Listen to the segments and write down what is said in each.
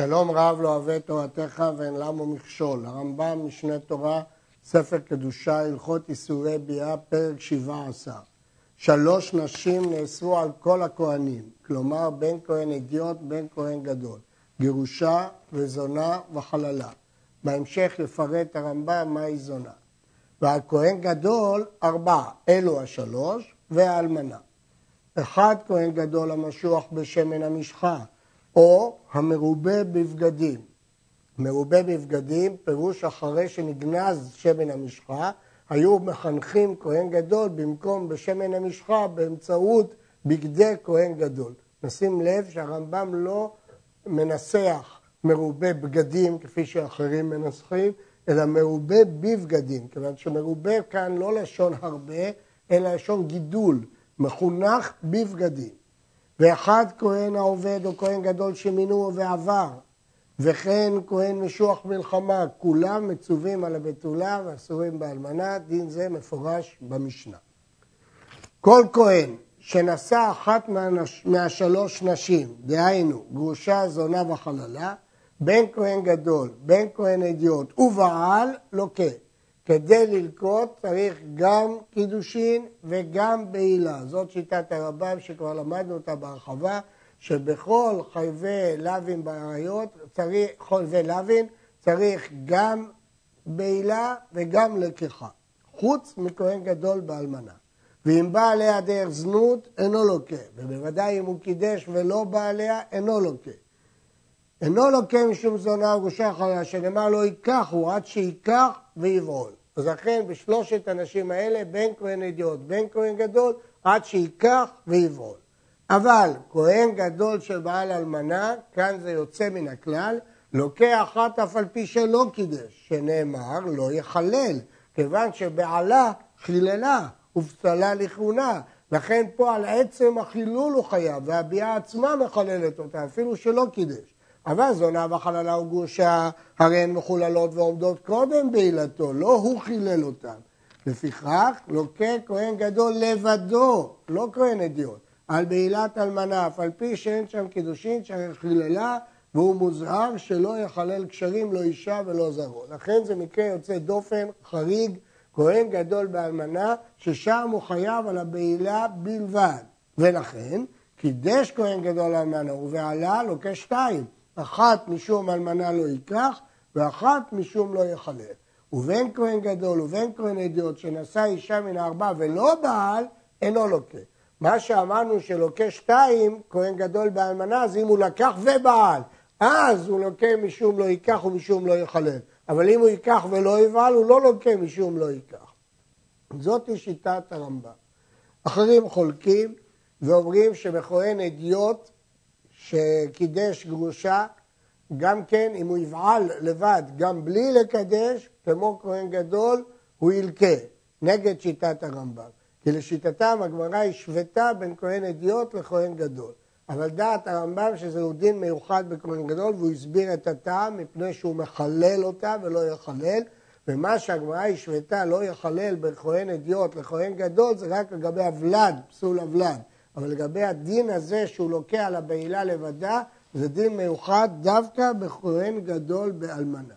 שלום רב לא אוהב תורתך ואין למו מכשול. הרמב"ם, משנה תורה, ספר קדושה, הלכות איסורי ביאה, פרק שבעה עשר. שלוש נשים נאסרו על כל הכהנים, כלומר בין כהן אדיוט, בין כהן גדול, גירושה וזונה וחללה. בהמשך יפרט הרמב"ם מהי זונה. ועל כהן גדול ארבעה, אלו השלוש והאלמנה. אחד כהן גדול המשוח בשמן המשחה, או המרובה בבגדים. מרובה בבגדים, פירוש אחרי שנגנז שמן המשחה, היו מחנכים כהן גדול במקום בשמן המשחה באמצעות בגדי כהן גדול. נשים לב שהרמב"ם לא מנסח מרובה בגדים כפי שאחרים מנסחים, אלא מרובה בבגדים, כיוון שמרובה כאן לא לשון הרבה, אלא לשון גידול, מחונך בבגדים. ואחד כהן העובד או כהן גדול שמינו ועבר, וכן כהן משוח מלחמה, כולם מצווים על הבתולה ואסורים באלמנה, דין זה מפורש במשנה. כל כהן שנשא אחת. מהשלוש נשים, דהיינו גרושה, זונה וחללה, בין כהן גדול, בין כהן אדיוט ובעל, לוקה. כדי ללקוט צריך גם קידושין וגם בעילה. זאת שיטת הרמב"ם שכבר למדנו אותה בהרחבה, שבכל חייבי לוין באריות, צריך, חייבי לוין, צריך גם בעילה וגם לקיחה, חוץ מכהן גדול באלמנה. ואם בא עליה דרך זנות, אינו לוקה, ובוודאי אם הוא קידש ולא בא עליה, אינו לוקה. אינו לוקה משום זונה או גרושה חיה, שנאמר לא ייקח הוא עד שייקח ויבעול. אז לכן בשלושת הנשים האלה, בין כהן אדיוט, בין כהן גדול, עד שייקח ויבעול. אבל כהן גדול של בעל אלמנה, כאן זה יוצא מן הכלל, לוקח אחת אף על פי שלא קידש, שנאמר לא יחלל, כיוון שבעלה חיללה ופסלה לכהונה. לכן פה על עצם החילול הוא חייב, והביאה עצמה מחללת אותה, אפילו שלא קידש. אבל זונה וחללה וגרושה, הרי הן מחוללות ועומדות קודם בעילתו, לא הוא חילל אותן. לפיכך, לוקה כהן גדול לבדו, לא כהן אדיוט, על בעילת אלמנה, אף על פי שאין שם קידושין שהרי חיללה, והוא מוזהר שלא יחלל קשרים, לא אישה ולא זרו. לכן זה מקרה יוצא דופן, חריג, כהן גדול באלמנה, ששם הוא חייב על הבעילה בלבד. ולכן, קידש כהן גדול אלמנה ובעלה לוקה שתיים. אחת משום אלמנה לא ייקח, ואחת משום לא יחלל. ובין כהן גדול ובין כהן אדיוט שנשא אישה מן הארבע ולא בעל, אינו לוקה. מה שאמרנו שלוקה שתיים, כהן גדול באלמנה, אז אם הוא לקח ובעל, אז הוא לוקה משום לא ייקח ומשום לא יחלל. אבל אם הוא ייקח ולא יבעל, הוא לא לוקה משום לא ייקח. זאת שיטת הרמב"ם. אחרים חולקים ואומרים שבכהן אדיוט שקידש גרושה, גם כן אם הוא יבעל לבד, גם בלי לקדש, כמו כהן גדול, הוא ילקה, נגד שיטת הרמב"ם. כי לשיטתם הגמרא השוותה בין כהן אדיוט לכהן גדול. אבל דעת הרמב"ם שזהו דין מיוחד בכהן גדול, והוא הסביר את הטעם מפני שהוא מחלל אותה ולא יחלל, ומה שהגמרא השוותה לא יחלל בין כהן אדיוט לכהן גדול, זה רק לגבי הוולד, פסול הוולד. אבל לגבי הדין הזה שהוא לוקח על הבעילה לבדה, זה דין מיוחד דווקא בכהן גדול באלמנה.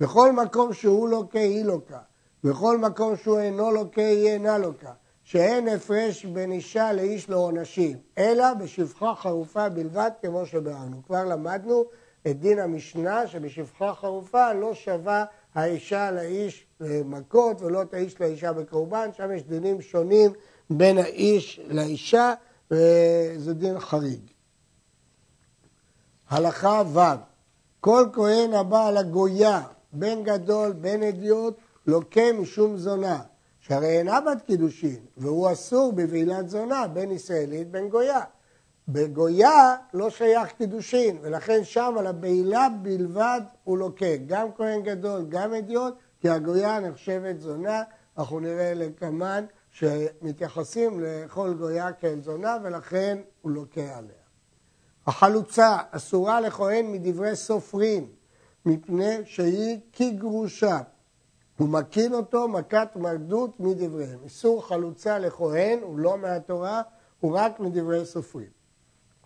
בכל מקום שהוא לוקה היא לוקה, בכל מקום שהוא אינו לוקה היא אינה לוקה, שאין הפרש בין אישה לאיש לעונשים, אלא בשפחה חרופה בלבד כמו שביארנו. כבר למדנו את דין המשנה שבשפחה חרופה לא שווה האישה לאיש מכות ולא את האיש לאישה בקורבן, שם יש דינים שונים בין האיש לאישה, וזה דין חריג. הלכה ו' כל כהן הבא על הגויה, בן גדול, בן אדיוט, לוקה משום זונה, שהרי אינה בת קידושין, והוא אסור בבעילת זונה, בין ישראלית, בין גויה. בגויה לא שייך קידושין, ולכן שם על הבעילה בלבד הוא לוקה, גם כהן גדול, גם אדיוט, כי הגויה נחשבת זונה, אנחנו נראה לקמן שמתייחסים לכל גויה כאל זונה ולכן הוא לוקה עליה. החלוצה אסורה לכהן מדברי סופרים מפני שהיא כגרושה. הוא מקין אותו מכת מרדות מדבריהם. איסור חלוצה לכהן הוא לא מהתורה, הוא רק מדברי סופרים.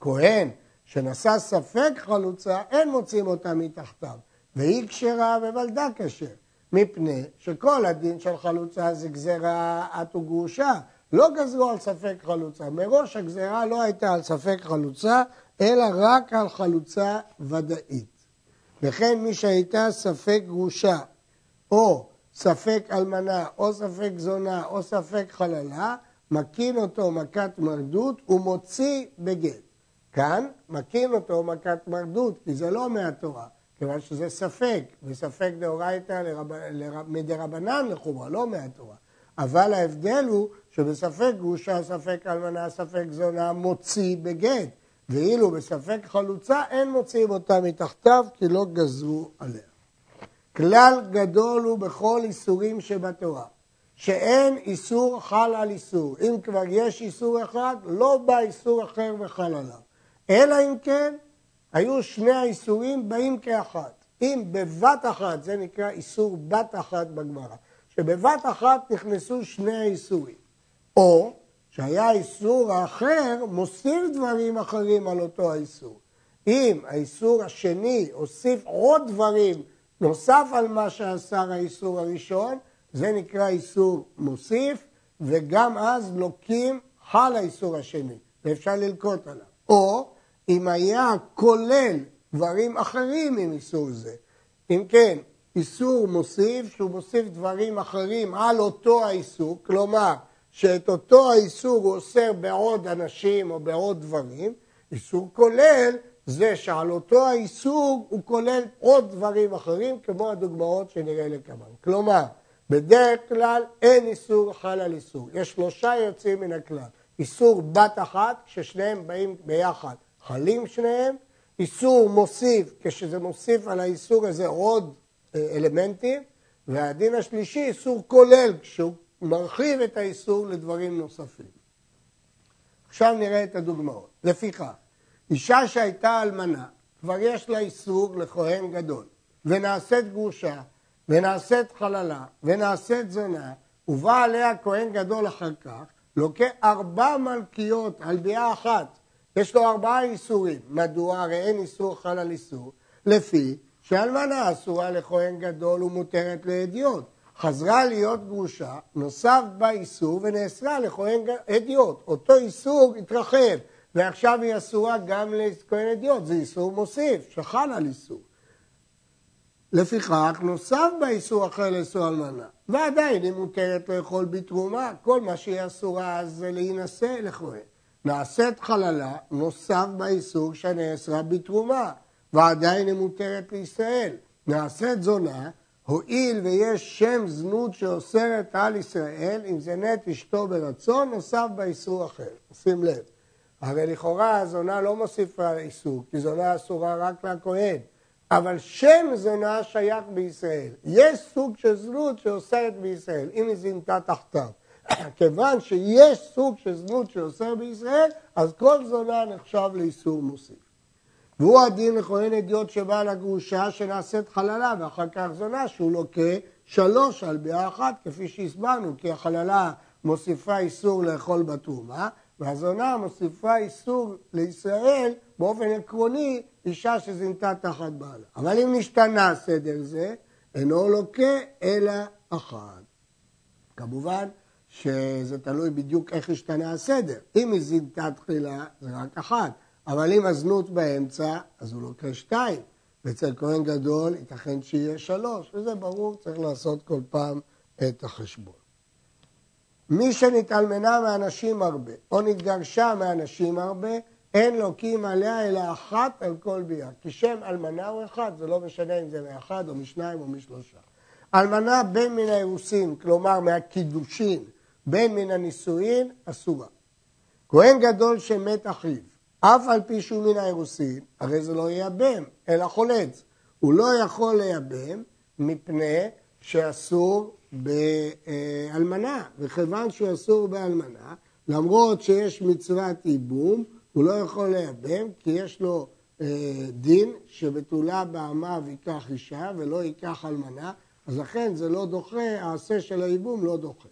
כהן שנשא ספק חלוצה, אין מוצאים אותה מתחתיו. והיא כשרה וולדה כשר. מפני שכל הדין של חלוצה זה גזירה את וגרושה. לא גזרו על ספק חלוצה. מראש הגזירה לא הייתה על ספק חלוצה, אלא רק על חלוצה ודאית. וכן מי שהייתה ספק גרושה, או ספק אלמנה, או ספק זונה, או ספק חללה, מקין אותו מכת מרדות ומוציא בגט. כאן מקין אותו מכת מרדות, כי זה לא מהתורה, כיוון שזה ספק, וספק דאורייתא מדרבנן לחומרה, לא מהתורה. אבל ההבדל הוא שבספק גרושה, ספק אלמנה, ספק זונה, מוציא בגט. ואילו בספק חלוצה אין מוציאים אותה מתחתיו כי לא גזרו עליה. כלל גדול הוא בכל איסורים שבתורה, שאין איסור חל על איסור. אם כבר יש איסור אחד, לא בא איסור אחר וחל עליו. אלא אם כן, היו שני האיסורים באים כאחת. אם בבת אחת, זה נקרא איסור בת אחת בגמרא, שבבת אחת נכנסו שני האיסורים. או שהיה האיסור האחר מוסיף דברים אחרים על אותו האיסור. אם האיסור השני הוסיף עוד דברים נוסף על מה שאסר האיסור הראשון, זה נקרא איסור מוסיף, וגם אז לוקים חל האיסור השני, ואפשר ללקוט עליו. או אם היה כולל דברים אחרים עם איסור זה. אם כן, איסור מוסיף, שהוא מוסיף דברים אחרים על אותו האיסור, כלומר, שאת אותו האיסור הוא אוסר בעוד אנשים או בעוד דברים, איסור כולל זה שעל אותו האיסור הוא כולל עוד דברים אחרים, כמו הדוגמאות שנראה לקמן. כלומר, בדרך כלל אין איסור חל על איסור. יש שלושה יוצאים מן הכלל. איסור בת אחת, כששניהם באים ביחד, חלים שניהם. איסור מוסיף, כשזה מוסיף על האיסור הזה עוד אה, אלמנטים. והדין השלישי, איסור כולל, כשהוא מרחיב את האיסור לדברים נוספים. עכשיו נראה את הדוגמאות. לפיכך, אישה שהייתה אלמנה, כבר יש לה איסור לכהן גדול, ונעשית גרושה, ונעשית חללה, ונעשית זונה, ובא עליה כהן גדול אחר כך, לוקח ארבע מלכיות על ביאה אחת. יש לו ארבעה איסורים. מדוע? הרי אין איסור חל על איסור. לפי שאלמנה אסורה לכהן גדול ומותרת לאדיוט. חזרה להיות גרושה, נוסף בה איסור ונאסרה לכהן אדיוט. אותו איסור התרחב, ועכשיו היא אסורה גם לכהן אדיוט, זה איסור מוסיף, שחל על איסור. לפיכך נוסף בה איסור אחר לאיסור אלמנה, ועדיין היא מותרת לאכול בתרומה, כל מה שהיא אסורה זה להינשא לכהן. נעשית חללה, נוסף בה איסור שנאסרה בתרומה, ועדיין היא מותרת לישראל. נעשית זונה, הואיל ויש שם זנות שאוסרת על ישראל, אם זה נט אשתו ברצון, נוסף באיסור אחר. שים לב. הרי לכאורה הזונה לא מוסיפה איסור, כי זונה אסורה רק לכהן. אבל שם זונה שייך בישראל. יש סוג של זנות שאוסרת בישראל, אם היא זינתה תחתיו. כיוון שיש סוג של זנות שאוסר בישראל, אז כל זונה נחשב לאיסור מוסיף. והוא הדין לכהן אדיוט שבא לגרושה שנעשית חללה ואחר כך זונה שהוא לוקה שלוש על ביאה אחת כפי שהסברנו כי החללה מוסיפה איסור לאכול בתרומה והזונה מוסיפה איסור לישראל באופן עקרוני אישה שזינתה תחת בעלה. אבל אם נשתנה סדר זה אינו לוקה אלא אחת. כמובן שזה תלוי בדיוק איך השתנה הסדר. אם היא זינתה תחילה זה רק אחת. אבל אם הזנות באמצע, אז הוא לוקח שתיים. ואצל כהן גדול ייתכן שיהיה שלוש, וזה ברור, צריך לעשות כל פעם את החשבון. מי שנתאלמנה מאנשים הרבה, או נתגרשה מאנשים הרבה, אין לוקים עליה אלא אחת על כל ביאה. כי שם אלמנה הוא אחד, זה לא משנה אם זה מאחד או משניים או משלושה. אלמנה בין מן האירוסין, כלומר מהקידושין, בין מן הנישואין, אסורה. כהן גדול שמת אחיו, אף על פי שהוא מן האירוסין, הרי זה לא ייבם, אלא חולץ. הוא לא יכול לייבם מפני שאסור באלמנה, וכיוון שהוא אסור באלמנה, למרות שיש מצוות ייבום, הוא לא יכול לייבם, כי יש לו אה, דין שבתולה בעמיו ייקח אישה ולא ייקח אלמנה, אז לכן זה לא דוחה, העשה של הייבום לא דוחה.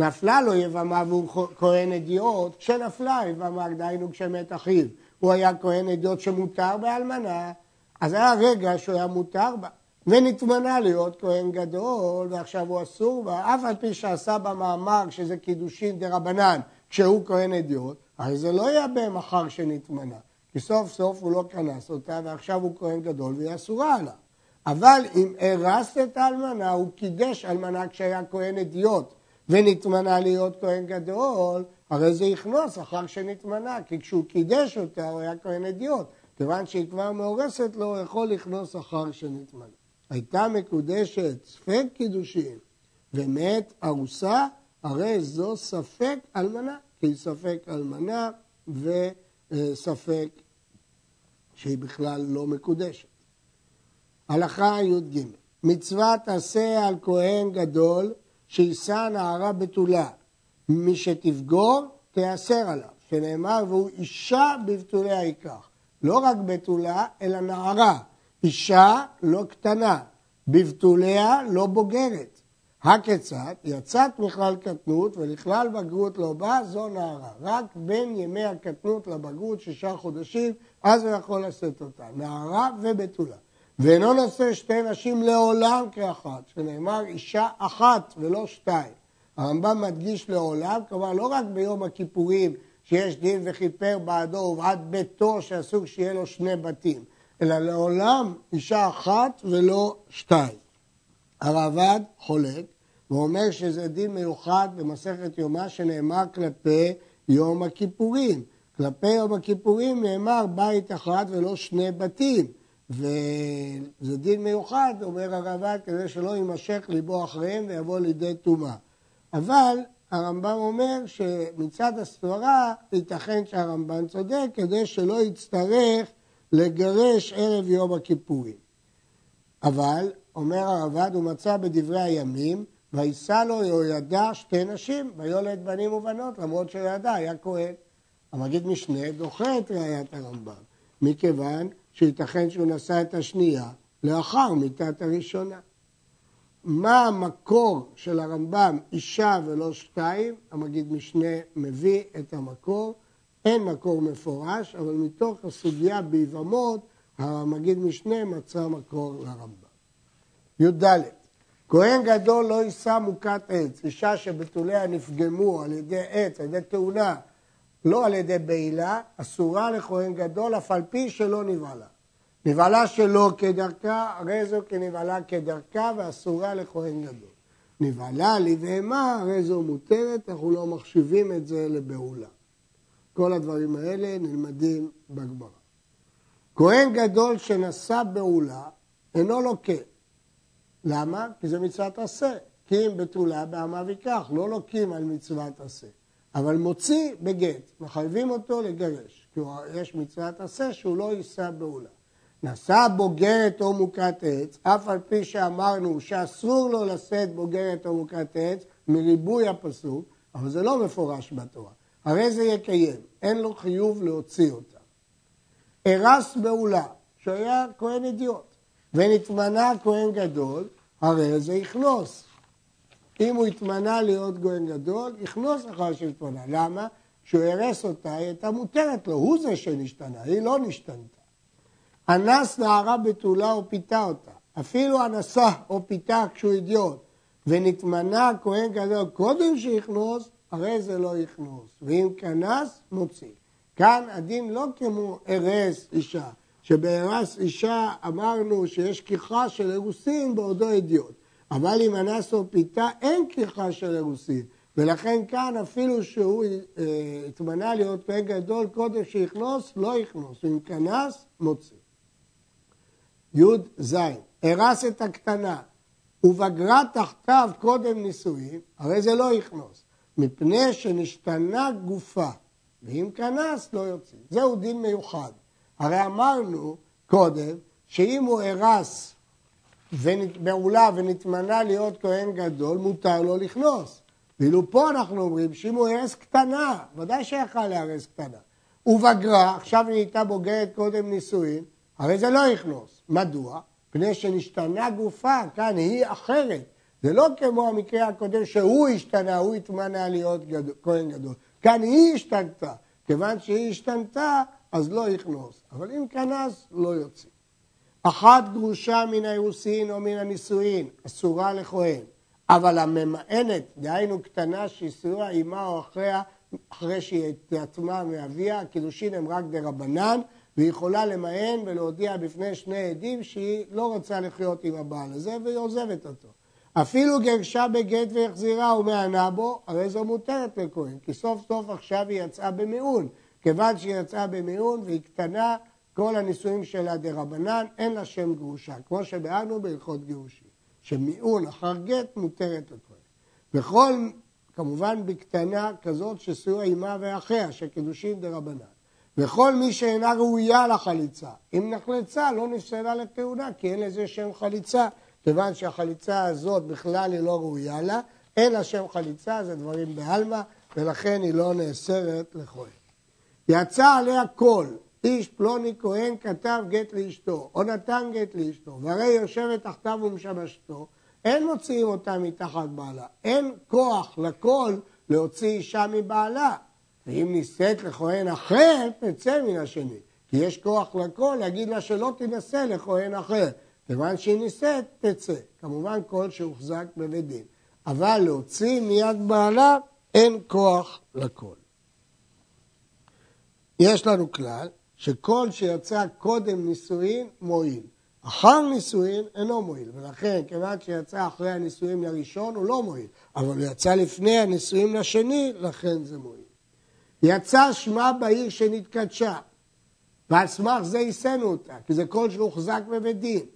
נפלה לו יבמה והוא כהן הדיוט, כשנפלה יבמה, דהיינו כשמת אחיו, הוא היה כהן הדיוט שמותר באלמנה, אז היה רגע שהוא היה מותר בה. ונתמנה להיות כהן גדול, ועכשיו הוא אסור בה, אף על פי שעשה במאמר שזה קידושין דרבנן, כשהוא כהן אדיוט, הרי זה לא יהיה במחר שנתמנה, כי סוף סוף הוא לא כנס אותה, ועכשיו הוא כהן גדול והיא אסורה עליו. אבל אם הרס את האלמנה, הוא קידש אלמנה כשהיה כהן אדיוט, ונתמנה להיות כהן גדול, הרי זה יכנוס אחר שנתמנה, כי כשהוא קידש אותה הוא היה כהן אדיוט. כיוון שהיא כבר מאורסת לו, הוא יכול לכנוס אחר שנתמנה. הייתה מקודשת ספק קידושין ומת ארוסה, הרי זו ספק אלמנה, כי ספק אלמנה וספק שהיא בכלל לא מקודשת. הלכה י"ג מצוות עשה על כהן גדול שיישא נערה בתולה, מי שתפגור תיאסר עליו, שנאמר והוא אישה בבתוליה ייקח. לא רק בתולה, אלא נערה. אישה לא קטנה, בבתוליה לא בוגרת. הכיצד? יצאת מכלל קטנות ולכלל בגרות לא בא, זו נערה. רק בין ימי הקטנות לבגרות, שישה חודשים, אז הוא יכול לשאת אותה. נערה ובתולה. ואינו נושא שתי נשים לעולם כאחת, שנאמר אישה אחת ולא שתיים. הרמב"ם מדגיש לעולם, כלומר לא רק ביום הכיפורים שיש דין וכיפר בעדו ובעד ביתו שאסור שיהיה לו שני בתים, אלא לעולם אישה אחת ולא שתיים. הרעב"ד חולק ואומר שזה דין מיוחד במסכת יומא שנאמר כלפי יום הכיפורים. כלפי יום הכיפורים נאמר בית אחד ולא שני בתים. וזה דין מיוחד, אומר הרמב"ם, כדי שלא יימשך ליבו אחריהם ויבוא לידי טומאה. אבל הרמב"ם אומר שמצד הסברה ייתכן שהרמב"ם צודק כדי שלא יצטרך לגרש ערב יום הכיפורים. אבל, אומר הרב"ד, הוא מצא בדברי הימים, וישא לו יהוידע שתי נשים, ויולד בנים ובנות, למרות שיהוידע היה כהן. המגיד משנה דוחה את ראיית הרמב"ם, מכיוון שייתכן שהוא נשא את השנייה לאחר מיתת הראשונה. מה המקור של הרמב"ם, אישה ולא שתיים, המגיד משנה מביא את המקור, אין מקור מפורש, אבל מתוך הסוגיה ביבמות, המגיד משנה מצא מקור לרמב"ם. י"ד כהן גדול לא יישא מוכת עץ, אישה שבתוליה נפגמו על ידי עץ, על ידי תאונה, לא על ידי בעילה, אסורה לכהן גדול אף על פי שלא נבהלה. נבהלה שלא כדרכה, הרי זו כנבהלה כדרכה ואסורה לכהן גדול. נבהלה לבהמה, הרי זו מותרת, אנחנו לא מחשיבים את זה לבעולה. כל הדברים האלה נלמדים בגמרא. כהן גדול שנשא בעולה אינו לוקה. למה? כי זה מצוות עשה. כי אם בתולה בעמה ויקח, לא לוקים על מצוות עשה. אבל מוציא בגט, מחייבים אותו לגרש. כי יש מצוות עשה שהוא לא יישא בעולה. נשא בוגרת או מוכת עץ, אף על פי שאמרנו שאסור לו לשאת בוגרת או מוכת עץ, מריבוי הפסוק, אבל זה לא מפורש בתורה. הרי זה יקיים, אין לו חיוב להוציא אותה. ארס בעולה, שהיה כהן אידיוט, ונתמנה כהן גדול, הרי זה יכנוס. אם הוא התמנה להיות כהן גדול, יכנוס אחר שהתמנה. למה? כשהוא הרס אותה, היא הייתה מותרת לו, הוא זה שנשתנה, היא לא נשתנתה. אנס נערה בתולה או פיתה אותה. אפילו אנסה או פיתה כשהוא אידיוט, ונתמנה כהן גדול קודם שיכנוס, הרי זה לא יכנוס. ואם כנס, מוציא. כאן הדין לא כמו ארס אישה, שבארס אישה אמרנו שיש כיחה של אירוסין בעודו אידיוט. אבל אם אנס או פיתה אין כיחה של אירוסין. ולכן כאן אפילו שהוא אה, התמנה להיות כהן גדול קודם שיכנוס, לא יכנוס. אם כנס, מוציא. י"ז, הרס את הקטנה ובגרה תחתיו קודם נישואין, הרי זה לא יכנוס, מפני שנשתנה גופה, ואם כנס לא יוצא. זהו דין מיוחד. הרי אמרנו קודם שאם הוא הרס בעולה ונתמנה להיות כהן גדול, מותר לו לכנוס. ואילו פה אנחנו אומרים שאם הוא הרס קטנה, ודאי שיכל להרס קטנה. ובגרה, עכשיו היא נהייתה בוגרת קודם נישואין, הרי זה לא יכנוס. מדוע? מפני שנשתנה גופה, כאן היא אחרת. זה לא כמו המקרה הקודם שהוא השתנה, הוא התמנה להיות גדול, כהן גדול. כאן היא השתנתה. כיוון שהיא השתנתה, אז לא יכנוס, אבל אם כנס, לא יוצא. אחת גרושה מן האירוסין או מן הנישואין, אסורה לכהן, אבל הממאנת, דהיינו קטנה שאיסורה עימה או אחריה, אחרי שהיא התעצמה מאביה, הקידושין הם רק דה רבנן, והיא יכולה למאן ולהודיע בפני שני עדים שהיא לא רוצה לחיות עם הבעל הזה והיא עוזבת אותו. אפילו גרשה בגט והחזירה ומענה בו, הרי זו מותרת לכהן, כי סוף סוף עכשיו היא יצאה במיעון. כיוון שהיא יצאה במיעון והיא קטנה, כל הנישואים שלה דה רבנן, אין לה שם גרושה, כמו שבאנו בהלכות גירושים, שמיעון אחר גט מותרת לכהן. וכל, כמובן בקטנה כזאת שסיוע אימה ואחיה, שקידושין דה רבנן. וכל מי שאינה ראויה לחליצה, אם נחלצה לא נפסלה לכהונה, כי אין לזה שם חליצה, כיוון שהחליצה הזאת בכלל היא לא ראויה לה, אין לה שם חליצה, זה דברים בעלמא, ולכן היא לא נאסרת לכהן. יצא עליה קול, איש פלוני כהן כתב גט לאשתו, או נתן גט לאשתו, והרי יושבת תחתיו ומשמשתו, אין מוציאים אותה מתחת בעלה, אין כוח לכל להוציא אישה מבעלה, ואם נישאת לכהן אחר, תצא מן השני. כי יש כוח לכל להגיד לה שלא תינשא לכהן אחר. כיוון שהיא נישאת, תצא. כמובן כל שהוחזק בבית דין. אבל להוציא מיד בעלה, אין כוח לכל. יש לנו כלל שכל שיצא קודם נישואין מועיל. אחר נישואין אינו מועיל, ולכן כיוון שיצא אחרי הנישואין לראשון הוא לא מועיל, אבל הוא יצא לפני הנישואין לשני, לכן זה מועיל. יצא שמה בעיר שנתקדשה, ועל סמך זה יישאנו אותה, כי זה כל שהוחזק בבית דין,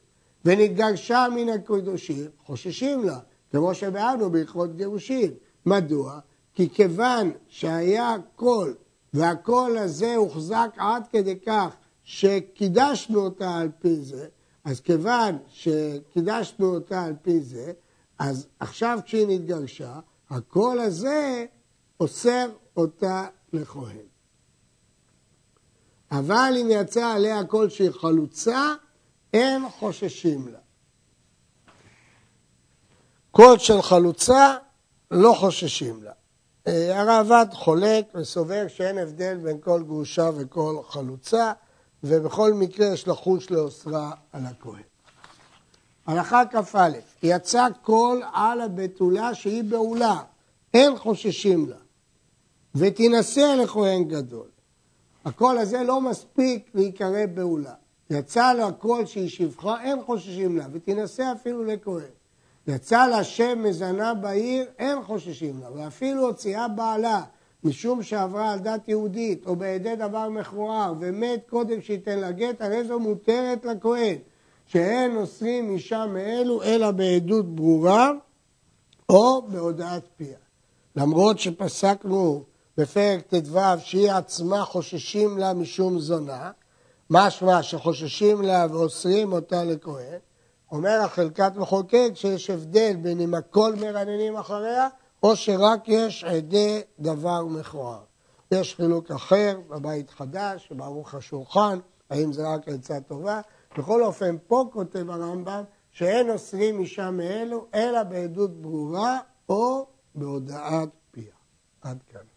ונתגרשה מן הקדושים, חוששים לה, כמו שבאנו בהלכות גירושין. מדוע? כי כיוון שהיה קול, והקול הזה הוחזק עד כדי כך שקידשנו אותה על פי זה, אז כיוון שקידשנו אותה על פי זה, אז עכשיו כשהיא נתגרשה, הקול הזה אוסר אותה לכהן. אבל אם יצא עליה כל שהיא חלוצה, אין חוששים לה. קול של חלוצה, לא חוששים לה. אה, הרעב"ד חולק וסובר שאין הבדל בין כל גרושה וכל חלוצה, ובכל מקרה יש לחוש לאוסרה על הכהן. הלכה כ"א, יצא קול על הבתולה שהיא בעולה, אין חוששים לה. ותינשא לכהן גדול. הקול הזה לא מספיק להיקרא בעולה. יצא לה קול שהיא שפחה, אין חוששים לה, ותינשא אפילו לכהן. יצא לה שם מזנה בעיר, אין חוששים לה, ואפילו הוציאה בעלה, משום שעברה על דת יהודית, או בידי דבר מכוער, ומת קודם שייתן לה גט, הרי זו מותרת לכהן, שאין אוסרים אישה מאלו, אלא בעדות ברורה, או בהודעת פיה. למרות שפסקנו בפרק ט"ו שהיא עצמה חוששים לה משום זונה, משמע שחוששים לה ואוסרים אותה לכהן, אומר החלקת מחוקק שיש הבדל בין אם הכל מרננים אחריה או שרק יש עדי דבר מכוער. יש חילוק אחר בבית חדש, ברוך השולחן, האם זה רק עצה טובה. בכל אופן, פה כותב הרמב"ם שאין אוסרים אישה מאלו, אלא בעדות ברורה או בהודעת פיה. עד כאן.